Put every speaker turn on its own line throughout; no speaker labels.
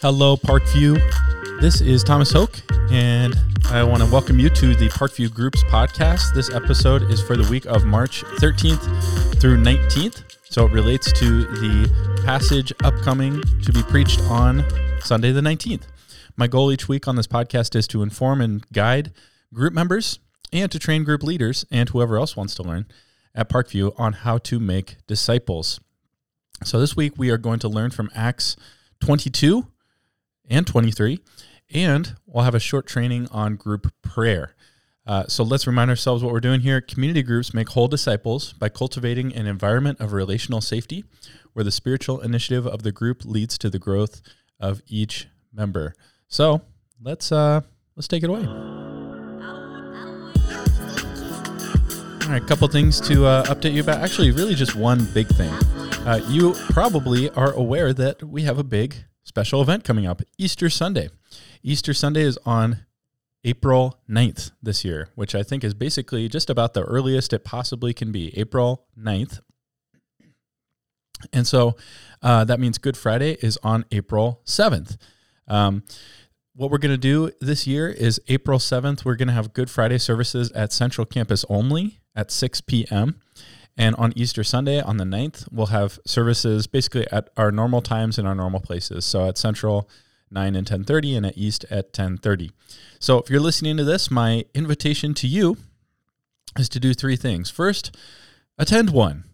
Hello, Parkview. This is Thomas Hoke, and I want to welcome you to the Parkview Groups podcast. This episode is for the week of March 13th through 19th. So it relates to the passage upcoming to be preached on Sunday the 19th. My goal each week on this podcast is to inform and guide group members and to train group leaders and whoever else wants to learn at Parkview on how to make disciples. So this week we are going to learn from Acts 22 and 23, and we'll have a short training on group prayer. Uh, so let's remind ourselves what we're doing here. Community groups make whole disciples by cultivating an environment of relational safety where the spiritual initiative of the group leads to the growth of each member. So let's uh, let's take it away. All right, a couple things to uh, update you about. Actually, really just one big thing. Uh, you probably are aware that we have a big special event coming up Easter Sunday. Easter Sunday is on April 9th this year, which I think is basically just about the earliest it possibly can be, April 9th. And so uh, that means Good Friday is on April 7th. Um, what we're going to do this year is April 7th, we're going to have Good Friday services at Central Campus only at 6 p.m. And on Easter Sunday, on the 9th, we'll have services basically at our normal times in our normal places. So at Central, 9 and 10.30 and at East at 10.30. So if you're listening to this, my invitation to you is to do three things. First, attend one.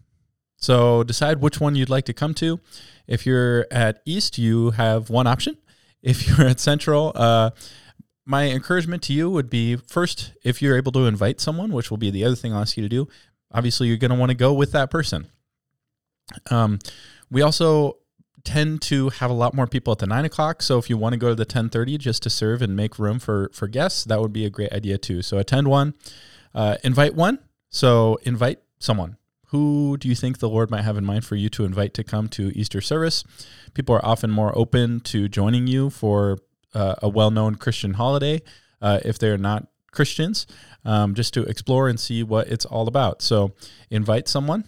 So decide which one you'd like to come to. If you're at East, you have one option. If you're at Central, uh, my encouragement to you would be first, if you're able to invite someone, which will be the other thing I'll ask you to do, obviously you're going to want to go with that person. Um, we also tend to have a lot more people at the nine o'clock. So if you want to go to the ten thirty just to serve and make room for for guests, that would be a great idea too. So attend one, uh, invite one. So invite someone. Who do you think the Lord might have in mind for you to invite to come to Easter service? People are often more open to joining you for uh, a well known Christian holiday uh, if they're not Christians, um, just to explore and see what it's all about. So invite someone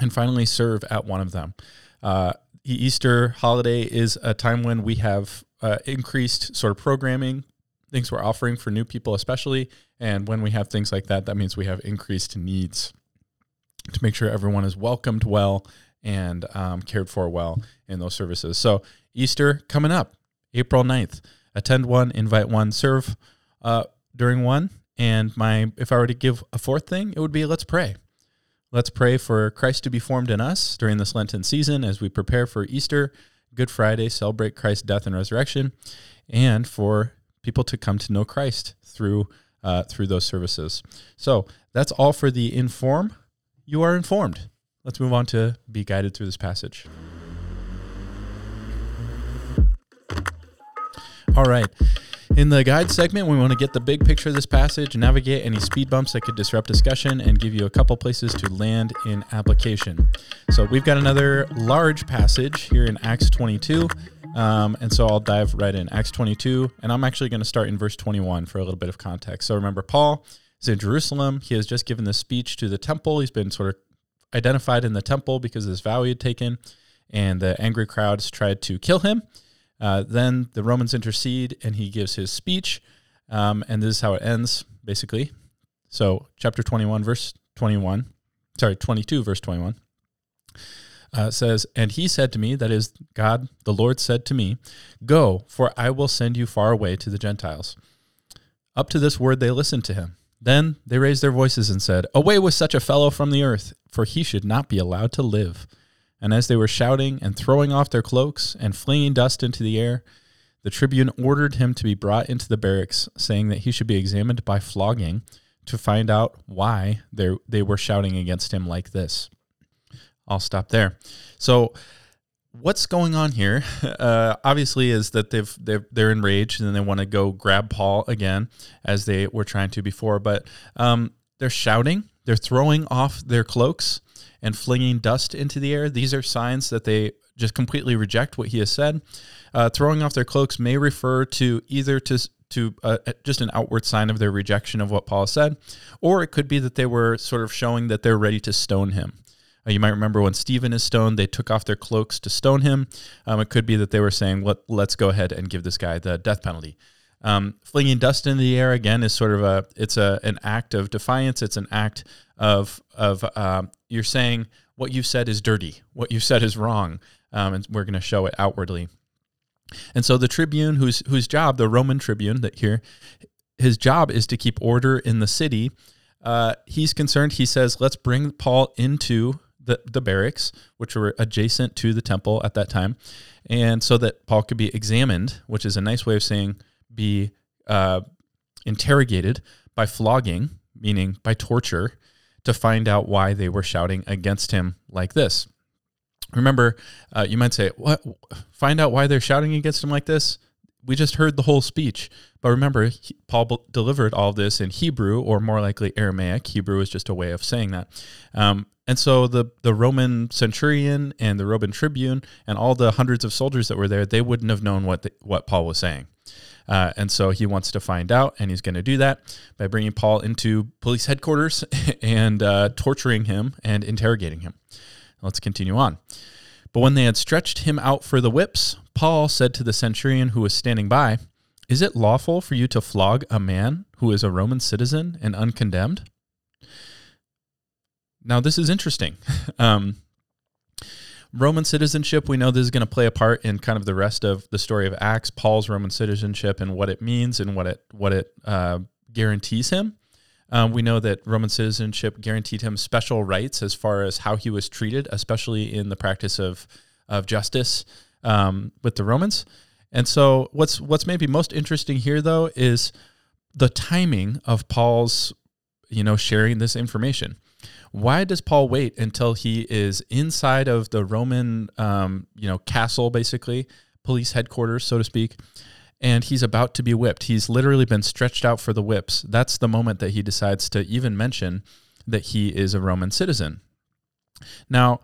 and finally serve at one of them. Uh, the Easter holiday is a time when we have uh, increased sort of programming, things we're offering for new people, especially. And when we have things like that, that means we have increased needs to make sure everyone is welcomed well and um, cared for well in those services. So, Easter coming up, April 9th. Attend one, invite one, serve uh, during one. And my, if I were to give a fourth thing, it would be let's pray. Let's pray for Christ to be formed in us during this Lenten season as we prepare for Easter, Good Friday, celebrate Christ's death and resurrection, and for people to come to know Christ through uh, through those services. So that's all for the inform. You are informed. Let's move on to be guided through this passage. All right. In the guide segment, we want to get the big picture of this passage, navigate any speed bumps that could disrupt discussion, and give you a couple places to land in application. So we've got another large passage here in Acts 22. Um, and so I'll dive right in. Acts 22, and I'm actually going to start in verse 21 for a little bit of context. So remember, Paul is in Jerusalem. He has just given this speech to the temple. He's been sort of identified in the temple because of this vow he had taken, and the angry crowds tried to kill him. Uh, then the Romans intercede and he gives his speech. Um, and this is how it ends, basically. So, chapter 21, verse 21, sorry, 22, verse 21. Uh, says, And he said to me, that is, God, the Lord said to me, Go, for I will send you far away to the Gentiles. Up to this word they listened to him. Then they raised their voices and said, Away with such a fellow from the earth, for he should not be allowed to live. And as they were shouting and throwing off their cloaks and flinging dust into the air, the tribune ordered him to be brought into the barracks, saying that he should be examined by flogging to find out why they were shouting against him like this. I'll stop there. So, what's going on here? Uh, obviously, is that they've they're, they're enraged and they want to go grab Paul again, as they were trying to before. But um, they're shouting, they're throwing off their cloaks, and flinging dust into the air. These are signs that they just completely reject what he has said. Uh, throwing off their cloaks may refer to either to to uh, just an outward sign of their rejection of what Paul said, or it could be that they were sort of showing that they're ready to stone him. Uh, you might remember when Stephen is stoned, they took off their cloaks to stone him. Um, it could be that they were saying, Let, let's go ahead and give this guy the death penalty. Um, flinging dust into the air again is sort of a it's a an act of defiance. It's an act of of um, you're saying what you said is dirty, what you said is wrong, um, and we're going to show it outwardly. And so the tribune, whose whose job, the Roman tribune that here, his job is to keep order in the city. Uh, he's concerned. He says, "Let's bring Paul into the the barracks, which were adjacent to the temple at that time, and so that Paul could be examined, which is a nice way of saying be uh, interrogated by flogging, meaning by torture, to find out why they were shouting against him like this." Remember, uh, you might say, "What? Find out why they're shouting against him like this." We just heard the whole speech, but remember, he, Paul b- delivered all this in Hebrew, or more likely Aramaic. Hebrew is just a way of saying that. Um, and so the the Roman centurion and the Roman tribune and all the hundreds of soldiers that were there, they wouldn't have known what the, what Paul was saying. Uh, and so he wants to find out, and he's going to do that by bringing Paul into police headquarters and uh, torturing him and interrogating him. Let's continue on. But when they had stretched him out for the whips, Paul said to the centurion who was standing by, Is it lawful for you to flog a man who is a Roman citizen and uncondemned? Now, this is interesting. um, Roman citizenship, we know this is going to play a part in kind of the rest of the story of Acts, Paul's Roman citizenship and what it means and what it what it uh, guarantees him. Um, we know that Roman citizenship guaranteed him special rights as far as how he was treated, especially in the practice of of justice um, with the Romans. And so, what's what's maybe most interesting here, though, is the timing of Paul's, you know, sharing this information. Why does Paul wait until he is inside of the Roman, um, you know, castle, basically police headquarters, so to speak, and he's about to be whipped. He's literally been stretched out for the whips. That's the moment that he decides to even mention that he is a Roman citizen. Now,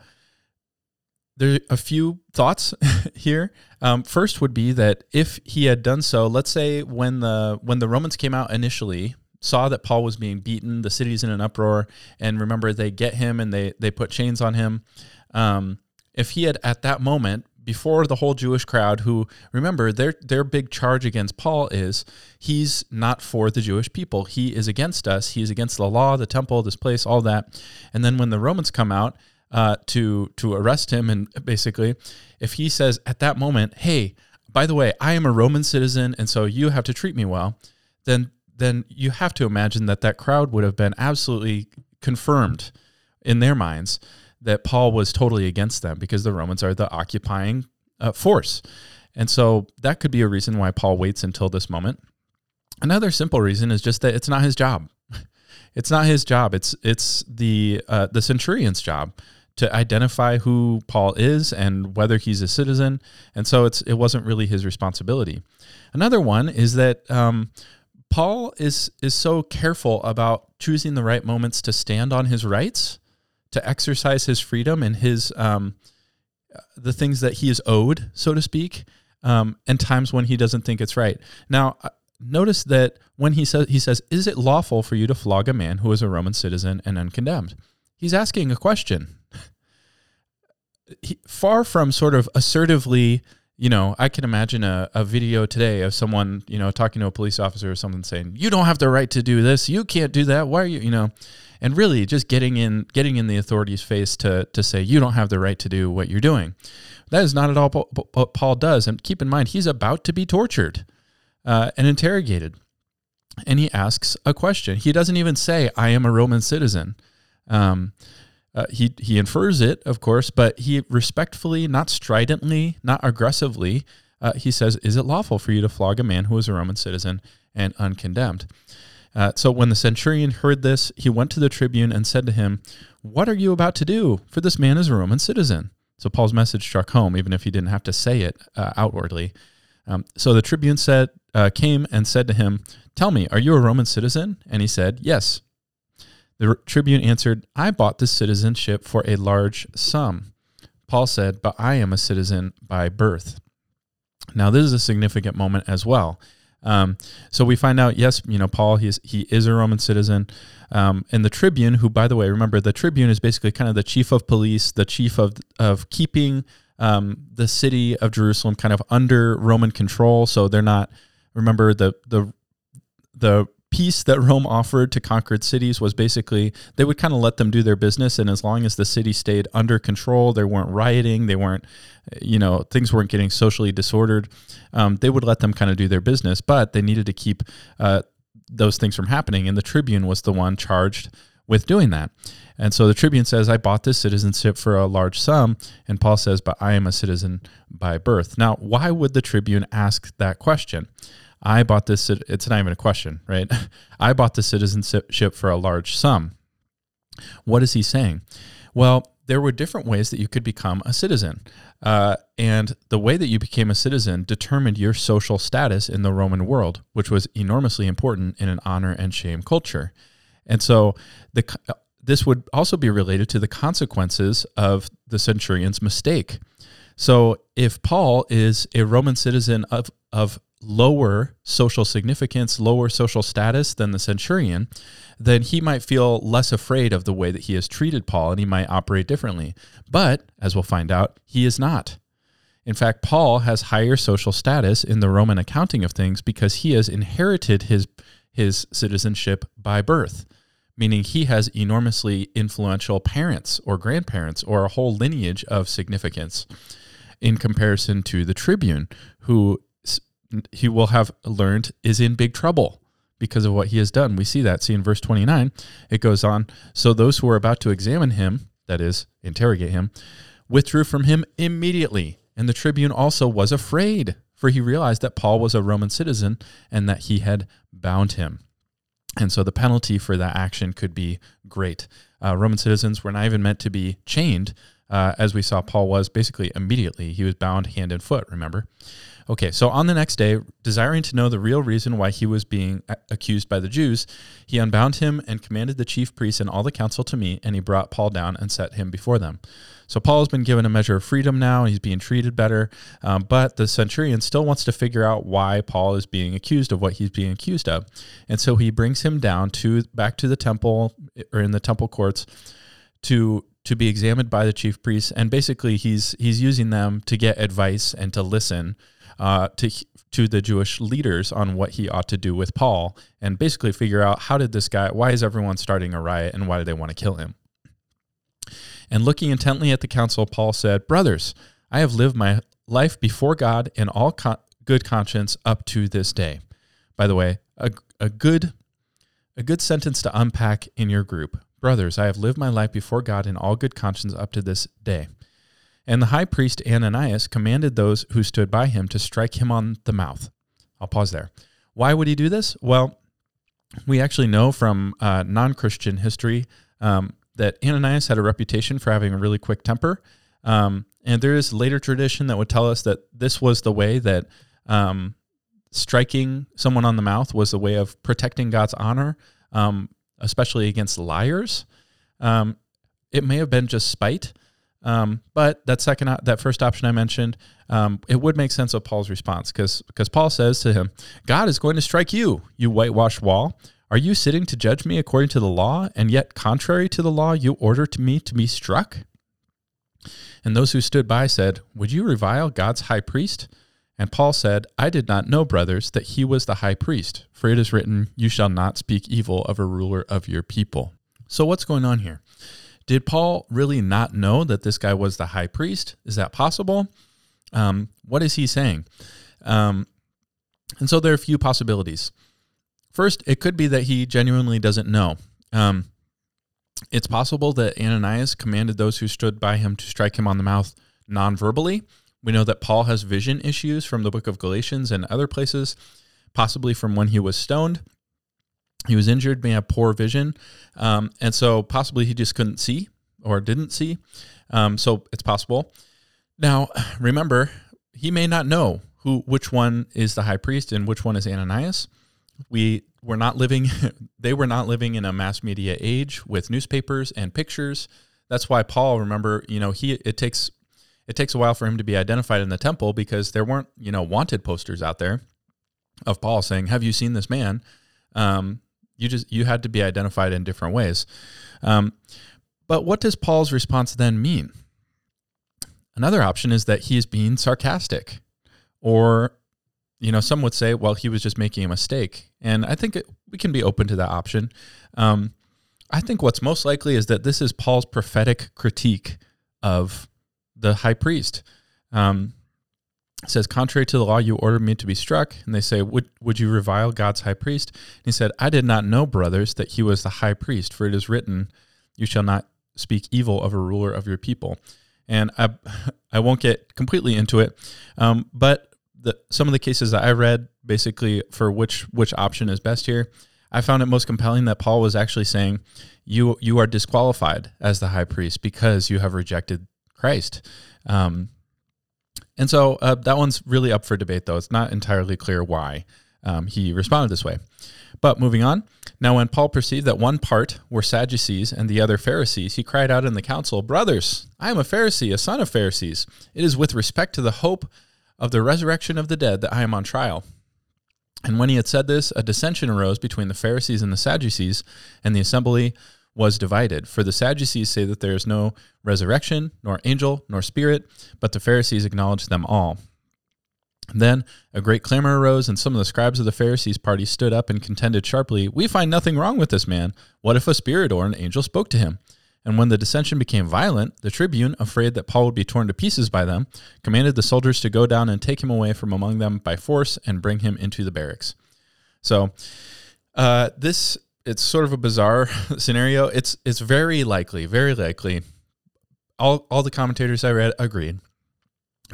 there are a few thoughts here. Um, first would be that if he had done so, let's say when the when the Romans came out initially, saw that Paul was being beaten, the city's in an uproar, and remember they get him and they they put chains on him. Um, if he had at that moment before the whole Jewish crowd who remember their their big charge against Paul is he's not for the Jewish people. He is against us. He's against the law, the temple, this place, all that. And then when the Romans come out uh, to to arrest him and basically if he says at that moment, "Hey, by the way, I am a Roman citizen and so you have to treat me well," then then you have to imagine that that crowd would have been absolutely confirmed in their minds that Paul was totally against them because the Romans are the occupying uh, force. And so that could be a reason why Paul waits until this moment. Another simple reason is just that it's not his job. It's not his job. It's it's the uh, the centurion's job to identify who Paul is and whether he's a citizen. And so it's it wasn't really his responsibility. Another one is that um, Paul is is so careful about choosing the right moments to stand on his rights to exercise his freedom and his um, the things that he is owed, so to speak, um, and times when he doesn't think it's right. Now, uh, notice that when he says he says, "Is it lawful for you to flog a man who is a Roman citizen and uncondemned?" He's asking a question. he, far from sort of assertively you know, I can imagine a, a video today of someone, you know, talking to a police officer or something saying, You don't have the right to do this. You can't do that. Why are you, you know, and really just getting in getting in the authorities' face to to say you don't have the right to do what you're doing. That is not at all what Paul does. And keep in mind, he's about to be tortured uh, and interrogated. And he asks a question. He doesn't even say, I am a Roman citizen. Um, uh, he he infers it, of course, but he respectfully, not stridently, not aggressively, uh, he says, "Is it lawful for you to flog a man who is a Roman citizen and uncondemned?" Uh, so when the centurion heard this, he went to the tribune and said to him, "What are you about to do? For this man is a Roman citizen." So Paul's message struck home, even if he didn't have to say it uh, outwardly. Um, so the tribune said, uh, came and said to him, "Tell me, are you a Roman citizen?" And he said, "Yes." The tribune answered, I bought this citizenship for a large sum. Paul said, But I am a citizen by birth. Now, this is a significant moment as well. Um, so we find out, yes, you know, Paul, he's, he is a Roman citizen. Um, and the tribune, who, by the way, remember, the tribune is basically kind of the chief of police, the chief of, of keeping um, the city of Jerusalem kind of under Roman control. So they're not, remember, the, the, the peace that Rome offered to conquered cities was basically they would kind of let them do their business, and as long as the city stayed under control, they weren't rioting, they weren't, you know, things weren't getting socially disordered. Um, they would let them kind of do their business, but they needed to keep uh, those things from happening, and the tribune was the one charged with doing that. And so the tribune says, I bought this citizenship for a large sum. And Paul says, But I am a citizen by birth. Now, why would the tribune ask that question? I bought this, it's not even a question, right? I bought the citizenship for a large sum. What is he saying? Well, there were different ways that you could become a citizen. Uh, and the way that you became a citizen determined your social status in the Roman world, which was enormously important in an honor and shame culture. And so the, this would also be related to the consequences of the centurion's mistake. So if Paul is a Roman citizen of, of lower social significance, lower social status than the centurion, then he might feel less afraid of the way that he has treated Paul and he might operate differently. But, as we'll find out, he is not. In fact, Paul has higher social status in the Roman accounting of things because he has inherited his, his citizenship by birth, meaning he has enormously influential parents or grandparents or a whole lineage of significance in comparison to the tribune, who he will have learned is in big trouble because of what he has done. We see that. See in verse 29, it goes on. So those who were about to examine him, that is, interrogate him, withdrew from him immediately. And the tribune also was afraid, for he realized that Paul was a Roman citizen and that he had bound him. And so the penalty for that action could be great. Uh, Roman citizens were not even meant to be chained, uh, as we saw Paul was basically immediately. He was bound hand and foot, remember? Okay, so on the next day, desiring to know the real reason why he was being accused by the Jews, he unbound him and commanded the chief priests and all the council to meet, and he brought Paul down and set him before them. So Paul has been given a measure of freedom now, he's being treated better, um, but the centurion still wants to figure out why Paul is being accused of what he's being accused of. And so he brings him down to back to the temple or in the temple courts to to be examined by the chief priests and basically he's he's using them to get advice and to listen uh, to to the Jewish leaders on what he ought to do with Paul, and basically figure out how did this guy, why is everyone starting a riot, and why do they want to kill him? And looking intently at the council, Paul said, "Brothers, I have lived my life before God in all good conscience up to this day." By the way, a, a good a good sentence to unpack in your group. Brothers, I have lived my life before God in all good conscience up to this day. And the high priest Ananias commanded those who stood by him to strike him on the mouth. I'll pause there. Why would he do this? Well, we actually know from uh, non Christian history um, that Ananias had a reputation for having a really quick temper. Um, and there is later tradition that would tell us that this was the way that um, striking someone on the mouth was a way of protecting God's honor, um, especially against liars. Um, it may have been just spite. Um, but that second, that first option I mentioned, um, it would make sense of Paul's response because because Paul says to him, "God is going to strike you, you whitewashed wall. Are you sitting to judge me according to the law, and yet contrary to the law, you order to me to be struck?" And those who stood by said, "Would you revile God's high priest?" And Paul said, I did not know, brothers, that he was the high priest, for it is written, You shall not speak evil of a ruler of your people. So, what's going on here? Did Paul really not know that this guy was the high priest? Is that possible? Um, what is he saying? Um, and so there are a few possibilities. First, it could be that he genuinely doesn't know. Um, it's possible that Ananias commanded those who stood by him to strike him on the mouth non verbally. We know that Paul has vision issues from the book of Galatians and other places, possibly from when he was stoned. He was injured, may have poor vision, um, and so possibly he just couldn't see or didn't see. Um, so it's possible. Now, remember, he may not know who, which one is the high priest and which one is Ananias. We were not living; they were not living in a mass media age with newspapers and pictures. That's why Paul, remember, you know, he it takes it takes a while for him to be identified in the temple because there weren't, you know, wanted posters out there. of Paul saying, "Have you seen this man?" Um, you just you had to be identified in different ways. Um, but what does Paul's response then mean? Another option is that he is being sarcastic, or you know, some would say, well, he was just making a mistake, and I think it, we can be open to that option. Um, I think what's most likely is that this is Paul's prophetic critique of the high priest. Um, says, Contrary to the law, you ordered me to be struck. And they say, Would, would you revile God's high priest? And he said, I did not know, brothers, that he was the high priest, for it is written, You shall not speak evil of a ruler of your people. And I, I won't get completely into it, um, but the, some of the cases that I read, basically for which which option is best here, I found it most compelling that Paul was actually saying, "You you are disqualified as the high priest because you have rejected Christ." Um, and so uh, that one's really up for debate, though. It's not entirely clear why um, he responded this way. But moving on. Now, when Paul perceived that one part were Sadducees and the other Pharisees, he cried out in the council, Brothers, I am a Pharisee, a son of Pharisees. It is with respect to the hope of the resurrection of the dead that I am on trial. And when he had said this, a dissension arose between the Pharisees and the Sadducees, and the assembly was divided. For the Sadducees say that there is no resurrection, nor angel, nor spirit, but the Pharisees acknowledge them all. Then a great clamor arose, and some of the scribes of the Pharisees' party stood up and contended sharply, We find nothing wrong with this man. What if a spirit or an angel spoke to him? And when the dissension became violent, the tribune, afraid that Paul would be torn to pieces by them, commanded the soldiers to go down and take him away from among them by force and bring him into the barracks. So, uh, this it's sort of a bizarre scenario. It's it's very likely, very likely. All all the commentators I read agreed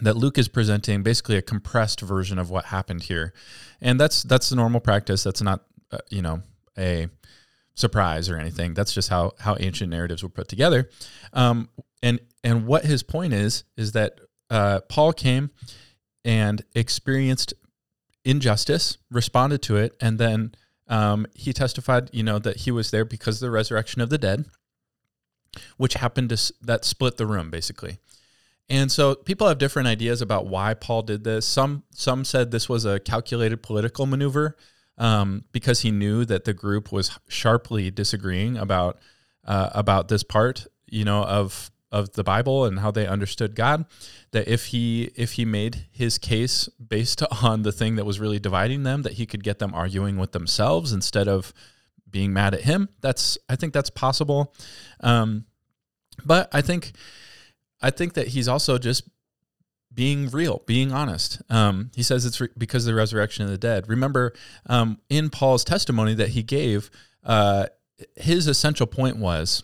that Luke is presenting basically a compressed version of what happened here, and that's that's the normal practice. That's not uh, you know a surprise or anything. That's just how how ancient narratives were put together. Um, and and what his point is is that uh, Paul came and experienced injustice, responded to it, and then um, he testified, you know, that he was there because of the resurrection of the dead, which happened to that split the room basically. And so people have different ideas about why Paul did this. Some some said this was a calculated political maneuver um, because he knew that the group was sharply disagreeing about uh, about this part, you know, of of the Bible and how they understood God. That if he if he made his case based on the thing that was really dividing them, that he could get them arguing with themselves instead of being mad at him. That's I think that's possible. Um, but I think I think that he's also just being real, being honest. Um, he says it's re- because of the resurrection of the dead. Remember, um, in Paul's testimony that he gave, uh, his essential point was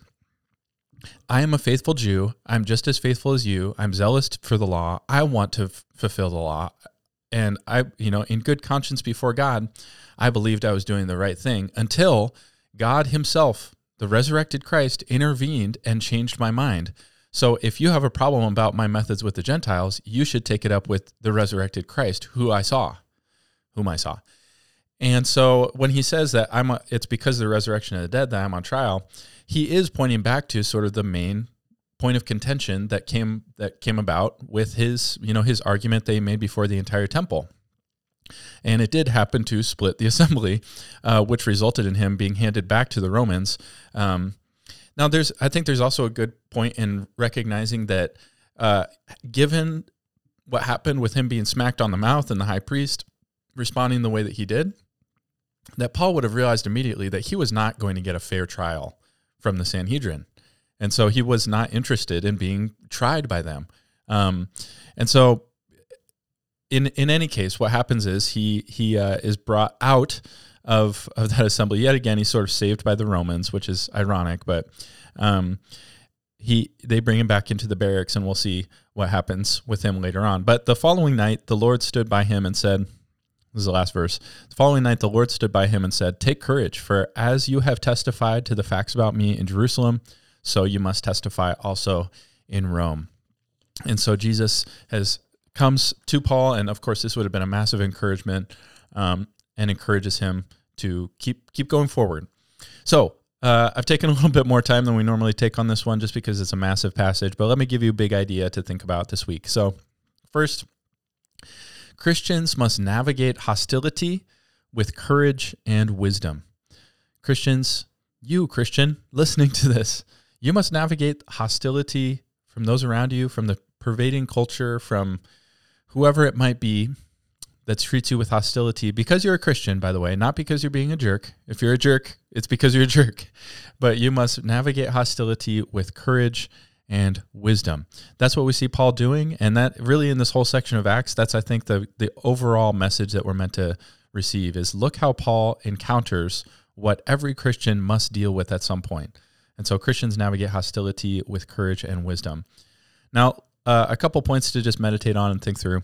I am a faithful Jew. I'm just as faithful as you. I'm zealous for the law. I want to f- fulfill the law. And I, you know, in good conscience before God, I believed I was doing the right thing until God Himself, the resurrected Christ, intervened and changed my mind. So if you have a problem about my methods with the Gentiles, you should take it up with the resurrected Christ, who I saw, whom I saw. And so when he says that I'm a, it's because of the resurrection of the dead that I'm on trial, he is pointing back to sort of the main point of contention that came that came about with his, you know, his argument they made before the entire temple. And it did happen to split the assembly, uh, which resulted in him being handed back to the Romans. Um, now, there's I think there's also a good point in recognizing that, uh, given what happened with him being smacked on the mouth and the high priest responding the way that he did, that Paul would have realized immediately that he was not going to get a fair trial from the Sanhedrin, and so he was not interested in being tried by them. Um, and so, in in any case, what happens is he he uh, is brought out of of that assembly. Yet again, he's sort of saved by the Romans, which is ironic, but um, he they bring him back into the barracks, and we'll see what happens with him later on. But the following night, the Lord stood by him and said. This is the last verse. The following night, the Lord stood by him and said, Take courage, for as you have testified to the facts about me in Jerusalem, so you must testify also in Rome. And so Jesus has comes to Paul, and of course, this would have been a massive encouragement, um, and encourages him to keep keep going forward. So uh, I've taken a little bit more time than we normally take on this one, just because it's a massive passage. But let me give you a big idea to think about this week. So first, Christians must navigate hostility with courage and wisdom. Christians, you, Christian, listening to this, you must navigate hostility from those around you, from the pervading culture, from whoever it might be that treats you with hostility because you're a Christian, by the way, not because you're being a jerk. If you're a jerk, it's because you're a jerk. But you must navigate hostility with courage and wisdom. That's what we see Paul doing. And that really in this whole section of Acts, that's I think the the overall message that we're meant to receive is look how Paul encounters what every Christian must deal with at some point. And so Christians navigate hostility with courage and wisdom. Now, uh, a couple points to just meditate on and think through.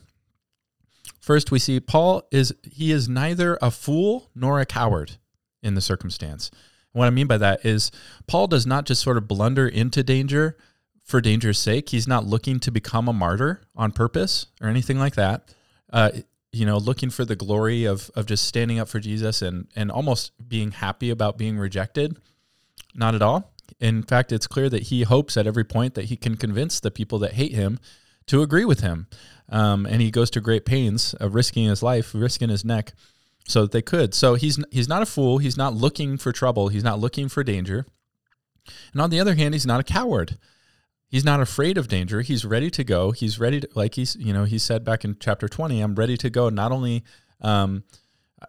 First, we see Paul is he is neither a fool nor a coward in the circumstance. And what I mean by that is Paul does not just sort of blunder into danger for danger's sake. He's not looking to become a martyr on purpose or anything like that. Uh, you know, looking for the glory of of just standing up for Jesus and and almost being happy about being rejected. Not at all. In fact, it's clear that he hopes at every point that he can convince the people that hate him to agree with him. Um, and he goes to great pains of risking his life, risking his neck, so that they could. So he's he's not a fool. He's not looking for trouble. He's not looking for danger. And on the other hand, he's not a coward. He's not afraid of danger. He's ready to go. He's ready to, like he's, you know, he said back in chapter 20, I'm ready to go. Not only, um,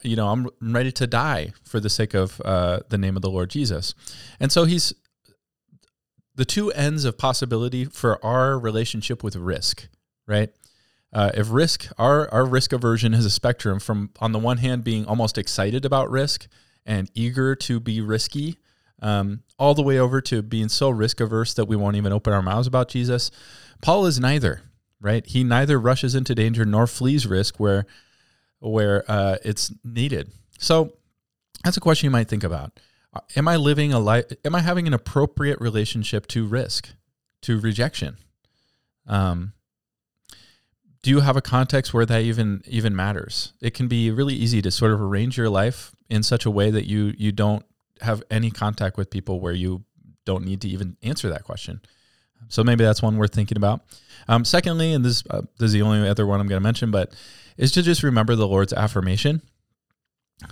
you know, I'm ready to die for the sake of uh, the name of the Lord Jesus. And so he's the two ends of possibility for our relationship with risk, right? Uh, if risk, our, our risk aversion is a spectrum from, on the one hand, being almost excited about risk and eager to be risky, um, all the way over to being so risk averse that we won't even open our mouths about Jesus. Paul is neither, right? He neither rushes into danger nor flees risk where, where uh, it's needed. So that's a question you might think about am I living a life? Am I having an appropriate relationship to risk, to rejection? Um, do you have a context where that even even matters? It can be really easy to sort of arrange your life in such a way that you you don't have any contact with people where you don't need to even answer that question. So maybe that's one worth thinking about. Um, secondly, and this uh, this is the only other one I'm going to mention, but is to just remember the Lord's affirmation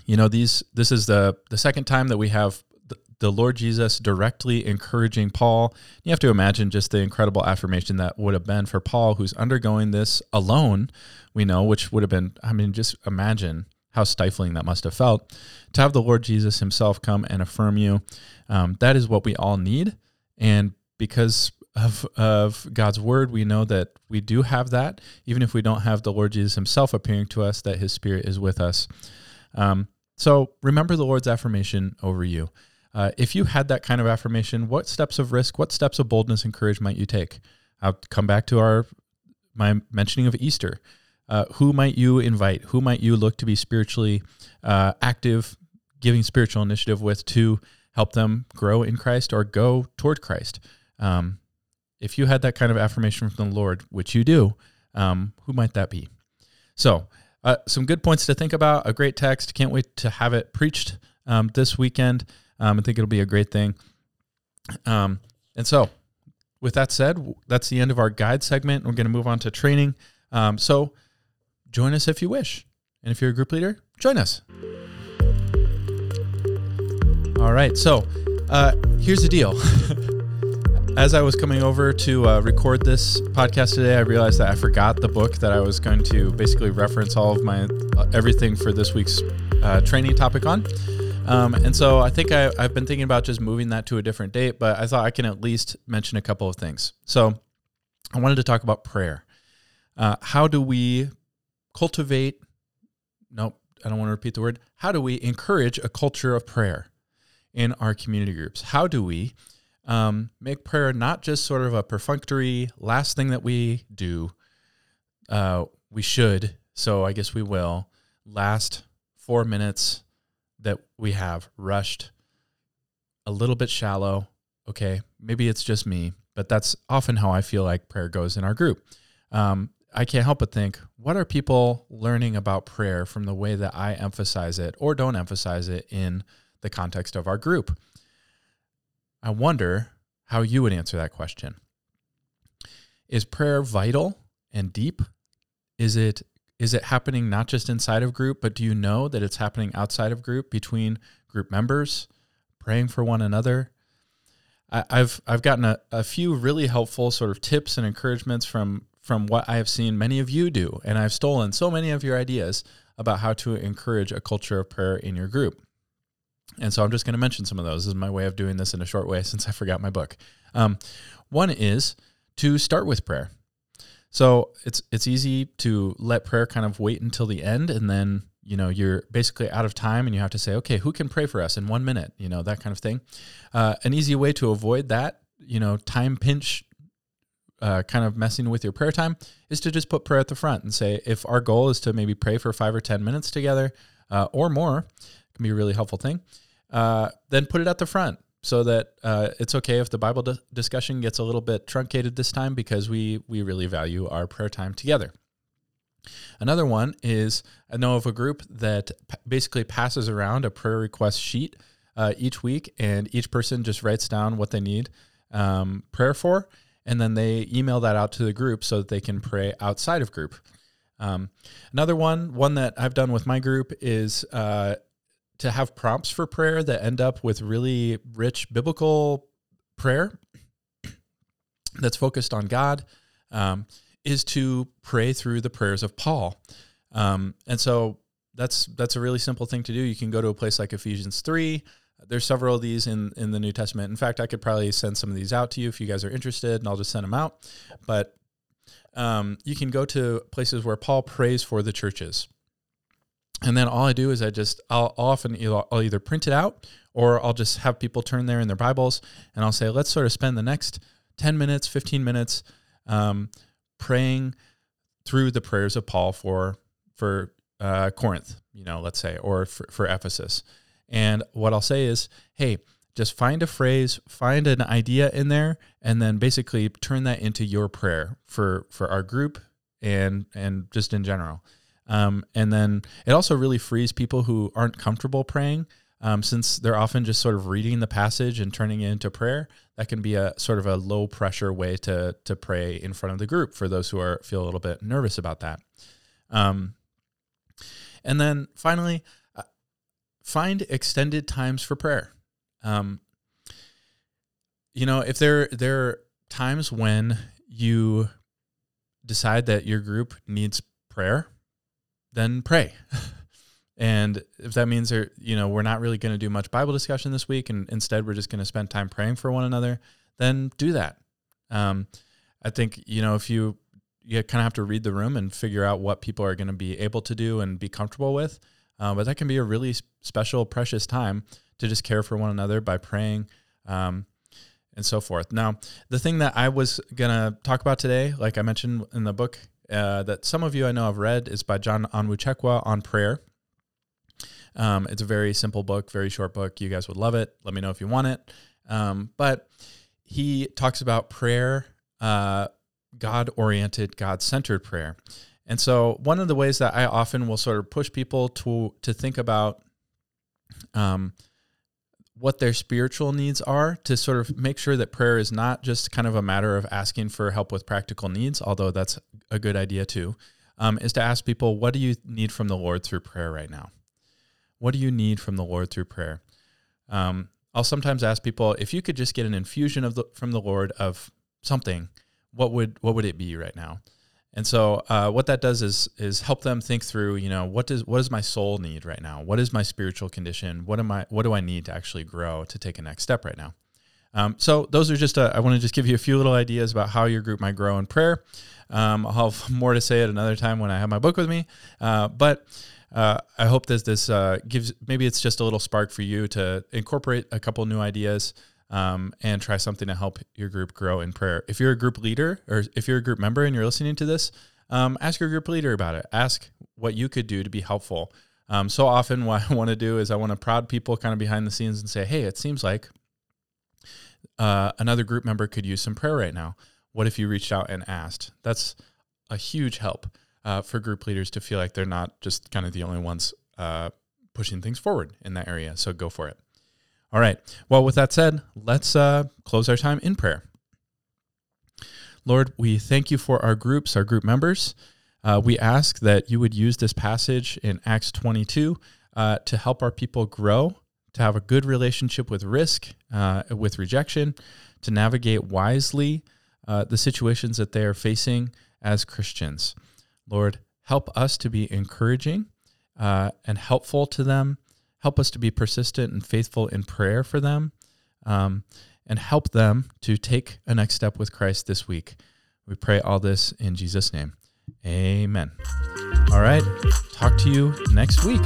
you know these this is the the second time that we have the, the Lord Jesus directly encouraging Paul. You have to imagine just the incredible affirmation that would have been for Paul, who's undergoing this alone. We know, which would have been. I mean, just imagine how stifling that must have felt to have the Lord Jesus Himself come and affirm you. Um, that is what we all need, and because of of God's word, we know that we do have that, even if we don't have the Lord Jesus Himself appearing to us, that His Spirit is with us. Um, so remember the Lord's affirmation over you. Uh, if you had that kind of affirmation, what steps of risk, what steps of boldness and courage might you take? I'll come back to our my mentioning of Easter. Uh, who might you invite? Who might you look to be spiritually uh, active, giving spiritual initiative with to help them grow in Christ or go toward Christ? Um, if you had that kind of affirmation from the Lord, which you do, um, who might that be? So uh, some good points to think about. A great text. Can't wait to have it preached um, this weekend. Um, I think it'll be a great thing. Um, and so, with that said, that's the end of our guide segment. We're going to move on to training. Um, so, join us if you wish. And if you're a group leader, join us. All right. So, uh, here's the deal. As I was coming over to uh, record this podcast today, I realized that I forgot the book that I was going to basically reference all of my uh, everything for this week's uh, training topic on. Um, and so I think I, I've been thinking about just moving that to a different date, but I thought I can at least mention a couple of things. So I wanted to talk about prayer. Uh, how do we cultivate? Nope, I don't want to repeat the word. How do we encourage a culture of prayer in our community groups? How do we um, make prayer not just sort of a perfunctory last thing that we do. Uh, we should, so I guess we will. Last four minutes that we have rushed, a little bit shallow. Okay, maybe it's just me, but that's often how I feel like prayer goes in our group. Um, I can't help but think, what are people learning about prayer from the way that I emphasize it or don't emphasize it in the context of our group? I wonder how you would answer that question. Is prayer vital and deep? Is it is it happening not just inside of group, but do you know that it's happening outside of group between group members, praying for one another? I, have I've gotten a, a few really helpful sort of tips and encouragements from from what I have seen many of you do, and I've stolen so many of your ideas about how to encourage a culture of prayer in your group. And so I'm just going to mention some of those. This is my way of doing this in a short way since I forgot my book. Um, one is to start with prayer. So it's it's easy to let prayer kind of wait until the end, and then you know you're basically out of time, and you have to say, okay, who can pray for us in one minute? You know that kind of thing. Uh, an easy way to avoid that, you know, time pinch, uh, kind of messing with your prayer time, is to just put prayer at the front and say, if our goal is to maybe pray for five or ten minutes together uh, or more, can be a really helpful thing. Uh, then put it at the front so that uh, it's okay if the Bible di- discussion gets a little bit truncated this time because we we really value our prayer time together. Another one is I know of a group that p- basically passes around a prayer request sheet uh, each week, and each person just writes down what they need um, prayer for, and then they email that out to the group so that they can pray outside of group. Um, another one, one that I've done with my group is uh, to have prompts for prayer that end up with really rich biblical prayer that's focused on God um, is to pray through the prayers of Paul. Um, and so that's that's a really simple thing to do. You can go to a place like Ephesians 3. There's several of these in, in the New Testament. In fact, I could probably send some of these out to you if you guys are interested, and I'll just send them out. But um, you can go to places where Paul prays for the churches and then all I do is I just I'll, often I'll either print it out or I'll just have people turn there in their Bibles and I'll say let's sort of spend the next ten minutes, fifteen minutes um, praying through the prayers of Paul for for uh, Corinth, you know, let's say, or for, for Ephesus. And what I'll say is, hey, just find a phrase, find an idea in there, and then basically turn that into your prayer for for our group and and just in general. Um, and then it also really frees people who aren't comfortable praying, um, since they're often just sort of reading the passage and turning it into prayer. That can be a sort of a low pressure way to to pray in front of the group for those who are feel a little bit nervous about that. Um, and then finally, find extended times for prayer. Um, you know, if there there are times when you decide that your group needs prayer then pray. and if that means there, you know, we're not really going to do much Bible discussion this week, and instead we're just going to spend time praying for one another, then do that. Um, I think you know if you you kind of have to read the room and figure out what people are going to be able to do and be comfortable with. Uh, but that can be a really special, precious time to just care for one another by praying um, and so forth. Now, the thing that I was going to talk about today, like I mentioned in the book, uh, that some of you I know have read is by John Onwuchekwa on prayer. Um, it's a very simple book, very short book. You guys would love it. Let me know if you want it. Um, but he talks about prayer, uh, God oriented, God centered prayer. And so, one of the ways that I often will sort of push people to to think about um, what their spiritual needs are to sort of make sure that prayer is not just kind of a matter of asking for help with practical needs, although that's a good idea too, um, is to ask people, what do you need from the Lord through prayer right now? What do you need from the Lord through prayer? Um, I'll sometimes ask people if you could just get an infusion of the, from the Lord of something, what would what would it be right now? And so, uh, what that does is is help them think through. You know, what does what does my soul need right now? What is my spiritual condition? What am I? What do I need to actually grow to take a next step right now? Um, so those are just. A, I want to just give you a few little ideas about how your group might grow in prayer. Um, I'll have more to say at another time when I have my book with me. Uh, but uh, I hope that this uh, gives maybe it's just a little spark for you to incorporate a couple new ideas um, and try something to help your group grow in prayer. If you're a group leader or if you're a group member and you're listening to this, um, ask your group leader about it. Ask what you could do to be helpful. Um, so often, what I want to do is I want to prod people kind of behind the scenes and say, hey, it seems like uh, another group member could use some prayer right now. What if you reached out and asked? That's a huge help uh, for group leaders to feel like they're not just kind of the only ones uh, pushing things forward in that area. So go for it. All right. Well, with that said, let's uh, close our time in prayer. Lord, we thank you for our groups, our group members. Uh, we ask that you would use this passage in Acts 22 uh, to help our people grow, to have a good relationship with risk, uh, with rejection, to navigate wisely uh, the situations that they are facing as Christians. Lord, help us to be encouraging uh, and helpful to them. Help us to be persistent and faithful in prayer for them. Um, and help them to take a next step with Christ this week. We pray all this in Jesus' name. Amen. All right. Talk to you next week.